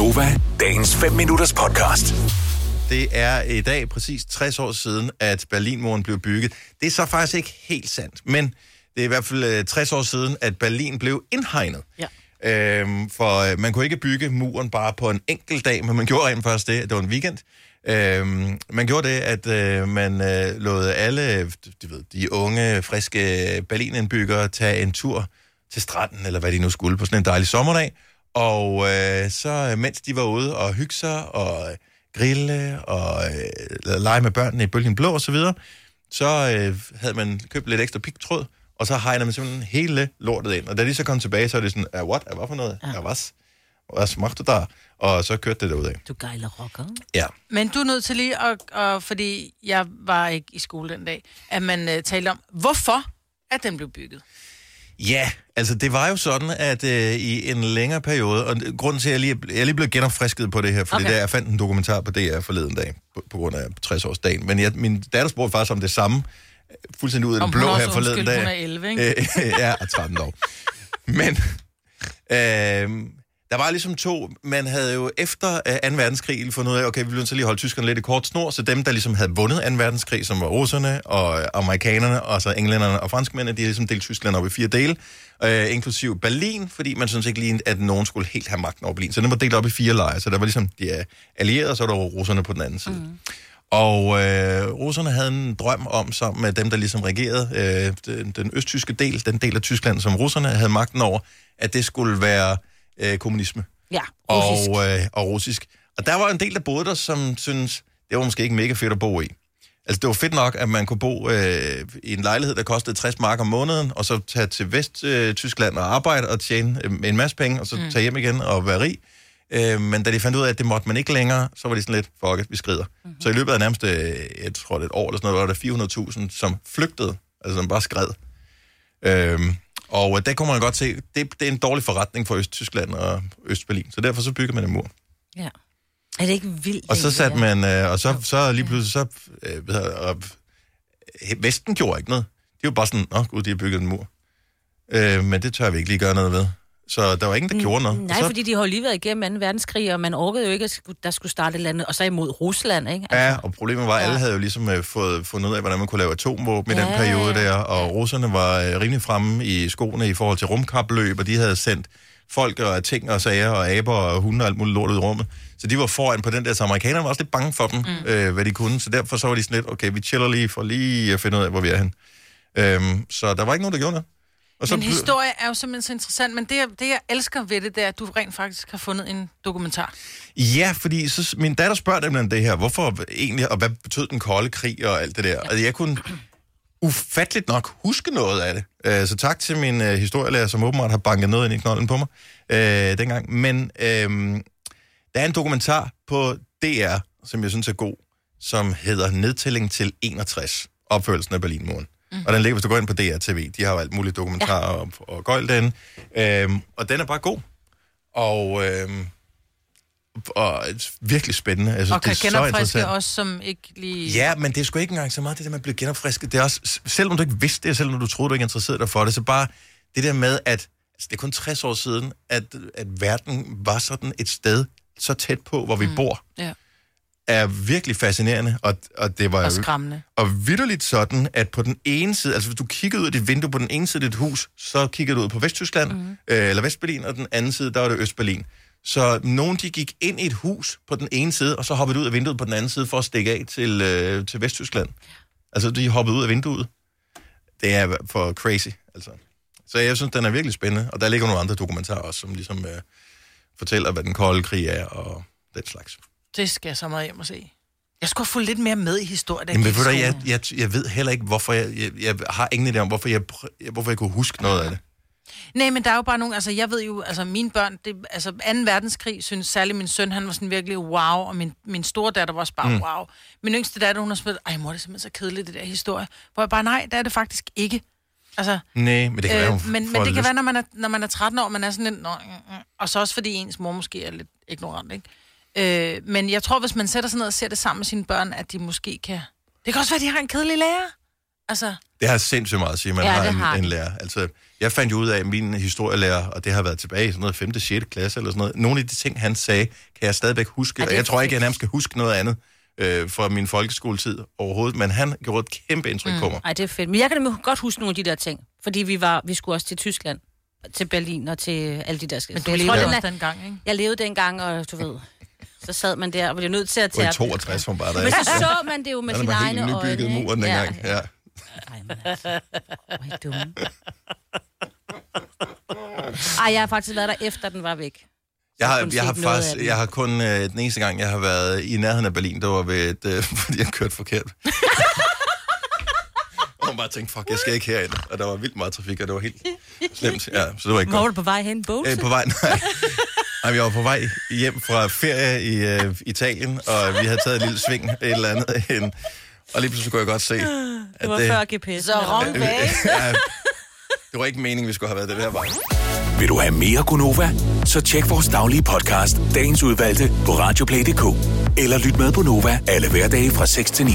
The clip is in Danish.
Gunova, dagens 5 minutters podcast. Det er i dag præcis 60 år siden, at Berlinmuren blev bygget. Det er så faktisk ikke helt sandt, men det er i hvert fald øh, 60 år siden, at Berlin blev indhegnet. Ja. Øhm, for øh, man kunne ikke bygge muren bare på en enkelt dag, men man gjorde rent faktisk det. Det var en weekend. Øhm, man gjorde det, at øh, man øh, lod alle de, ved, de unge, friske Berlinindbyggere tage en tur til stranden, eller hvad de nu skulle, på sådan en dejlig sommerdag. Og øh, så mens de var ude og hygge sig og øh, grille og øh, lege med børnene i bølgen blå og så videre, så øh, havde man købt lidt ekstra pigtråd, og så hegnede man simpelthen hele lortet ind. Og da de så kom tilbage, så er det sådan, ah, what? Ah, hvad for noget? Ja. Ah, hvad? Hvad smagte du der? Og så kørte det derudad. Du gejler rocker. Ja. Men du er nødt til lige at, at fordi jeg var ikke i skole den dag, at man uh, talte om, hvorfor at den blev bygget. Ja, altså det var jo sådan, at øh, i en længere periode, og grunden til, at jeg lige, jeg lige blevet genopfrisket på det her, fordi Okay. der, jeg fandt en dokumentar på DR forleden dag, på, på grund af 60-årsdagen, men jeg, min datter spurgte faktisk om det samme, øh, fuldstændig ud af det Om blå her forleden dag. hun er 11, ikke? Øh, ja, og 13 år. Men øh, der var ligesom to, man havde jo efter øh, 2. verdenskrig fundet ud af, okay, vi ville så lige holde tyskerne lidt i kort snor, så dem, der ligesom havde vundet 2. verdenskrig, som var russerne og øh, amerikanerne, og så englænderne og franskmændene, de har ligesom delt Tyskland op i fire dele, øh, inklusiv Berlin, fordi man synes ikke lige, at nogen skulle helt have magten over Berlin. Så den var delt op i fire lejre, så der var ligesom de øh, allierede, og så var der russerne på den anden side. Mm. Og øh, russerne havde en drøm om, sammen med dem, der ligesom regerede øh, den, den østtyske del, den del af Tyskland, som russerne havde magten over, at det skulle være øh, kommunisme Ja, russisk. og, øh, og russisk. Og der var en del, der boede der, som synes det var måske ikke mega fedt at bo i. Altså, det var fedt nok, at man kunne bo øh, i en lejlighed, der kostede 60 mark om måneden, og så tage til Vest-Tyskland og arbejde og tjene øh, en masse penge, og så mm. tage hjem igen og være rig. Øh, men da de fandt ud af, at det måtte man ikke længere, så var de sådan lidt, fuck it, vi skrider. Mm-hmm. Så i løbet af nærmest, øh, jeg tror det et år eller sådan noget, var der 400.000, som flygtede, altså som bare skred. Øhm, og øh, der kunne man godt se, det, det er en dårlig forretning for Østtyskland og Østberlin, så derfor så bygger man en mur. Ja. Er det ikke vildt? Og så satte man, øh, og så, så lige pludselig, så, øh, og, øh, Vesten gjorde ikke noget. De var bare sådan, åh gud, de har bygget en mur. Øh, men det tør vi ikke lige gøre noget ved. Så der var ingen, der gjorde noget. Nej, så, fordi de har jo lige været igennem 2. verdenskrig, og man orkede jo ikke, at der skulle starte et eller andet, og så imod Rusland, ikke? Altså, Ja, og problemet var, at alle havde jo ligesom øh, fået fundet ud af, hvordan man kunne lave atomvåben i den Ja, periode ja, der, og russerne var øh, rimelig fremme i skoene i forhold til rumkapløb, og de havde sendt folk og ting og sager og aber og hunde og alt muligt lort ud i rummet. Så de var foran på den der, så amerikanerne var også lidt bange for dem, mm. øh, hvad de kunne. Så derfor så var de sådan lidt, okay, vi chiller lige for lige at finde ud af, hvor vi er hen. Øhm, så der var ikke nogen, der gjorde noget. Og så Men historie er jo simpelthen så interessant, men det, jeg- det jeg elsker ved det, det er, at du rent faktisk har fundet en dokumentar. Ja, fordi så, min datter spørger dem det her, hvorfor egentlig, og hvad betød den kolde krig og alt det der. Og jeg kunne ufatteligt nok huske noget af det. Øh, så tak til min øh, historielærer, som åbenbart har banket noget ind i knolden på mig øh, dengang. Men øh, der er en dokumentar på DR, som jeg synes er god, som hedder Nedtælling til 61, opførelsen af Berlinmuren. Mm. Og den ligger, hvis du går ind på DR TV. De har jo alt muligt dokumentarer ja. og, og gøjl derinde. Øhm, og den er bare god. Og, øhm, og virkelig spændende. Synes, Og kan det er så genopfriske os, som ikke lige... Ja, men det er sgu ikke engang så meget det der med at blive genopfrisket. Det er også, selvom du ikke vidste det, og selvom du troede, du ikke interesserede dig for det, så bare det der med, at altså, det er kun 60 år siden, at, at verden var sådan et sted så tæt på, hvor vi mm. bor, Ja. Er virkelig fascinerende. Og, og det var Og skræmmende. og vidderligt sådan, at på den ene side, altså hvis du kiggede ud af dit vindue på den ene side af dit hus, så kiggede du ud på Vesttyskland, mm. øh, eller Vestberlin, og den anden side, der var det Østberlin. Så nogen, de gik ind i et hus på den ene side, og så hoppede ud af vinduet på den anden side for at stikke af til, øh, til Vesttyskland. Altså, de hoppede ud af vinduet. Det er for crazy, altså. Så jeg synes, den er virkelig spændende, og der ligger nogle andre dokumentarer også, som ligesom øh, fortæller, hvad den kolde krig er, og den slags. Det skal jeg så meget hjem og se. Jeg skulle have fulgt lidt mere med i historien. Jamen, ved du, jeg, skole. jeg, jeg ved heller ikke, hvorfor jeg, jeg, jeg har ingen idé om, hvorfor jeg, hvorfor jeg kunne huske noget af det. Nej, men der er jo bare nogle, altså jeg ved jo, altså mine børn, det, altså 2. verdenskrig, synes særlig min søn, han var sådan virkelig wow, og min, min store datter var også bare mm. wow. Min yngste datter, hun har spillet, ej mor, det er simpelthen så kedeligt, det der historie. Hvor jeg bare, nej, det er det faktisk ikke. Altså, Nej, men det kan øh, være, men, men det kan lyst. være, når man, er, når man er 13 år, man er sådan lidt, Nå, og så også fordi ens mor måske er lidt ignorant, ikke? Øh, men jeg tror, hvis man sætter sig ned og ser det sammen med sine børn, at de måske kan... Det kan også være, at de har en kedelig lærer. Altså, Det har sindssygt meget at sige, at man Ja, har har en, en det. lærer. Altså, jeg fandt jo ud af, at min historielærer, og det har været tilbage i sådan noget 5. 6. klasse eller sådan noget, nogle af de ting, han sagde, kan jeg stadigvæk huske. Og jeg tror ikke, jeg nærmest skal huske noget andet øh, fra min folkeskoletid overhovedet, men han gjorde et kæmpe indtryk mm. på mig. Ej, det er fedt. Men jeg kan nemlig godt huske nogle af de der ting. Fordi vi, var, vi skulle også til Tyskland, til Berlin og til alle de der... men du jeg levede også den dengang, ikke? Jeg levede dengang, og du ved... Så sad man der, og var nødt til at Og i tage... 62 var bare der, Men så så man det jo med sine var egne helt øjne. nybygget ikke? muren dengang. Ja. Ja. Ej, men altså, hvor er dumme. Ej, jeg har faktisk været der efter, den var væk. Jeg har, jeg har faktisk, den. jeg har kun, øh, den eneste gang, jeg har været i nærheden af Berlin, det var ved et, øh, fordi jeg kørte forkert. og man bare tænkte, fuck, jeg skal ikke herind. Og der var vildt meget trafik, og det var helt slemt. Ja, så det var ikke Hvor var godt. du på vej hen? Bose? Øh, på vej, nej. nej. jeg var på vej hjem fra ferie i øh, Italien, og vi havde taget et lille sving et eller andet hen. Og lige pludselig kunne jeg godt se, at det var før GPS. Så wrong det var ikke meningen, vi skulle have været det der vej. Vil du have mere Gunova? Så tjek vores daglige podcast, dagens udvalgte, på radioplay.dk. Eller lyt med på Nova alle hverdage fra 6 til 9.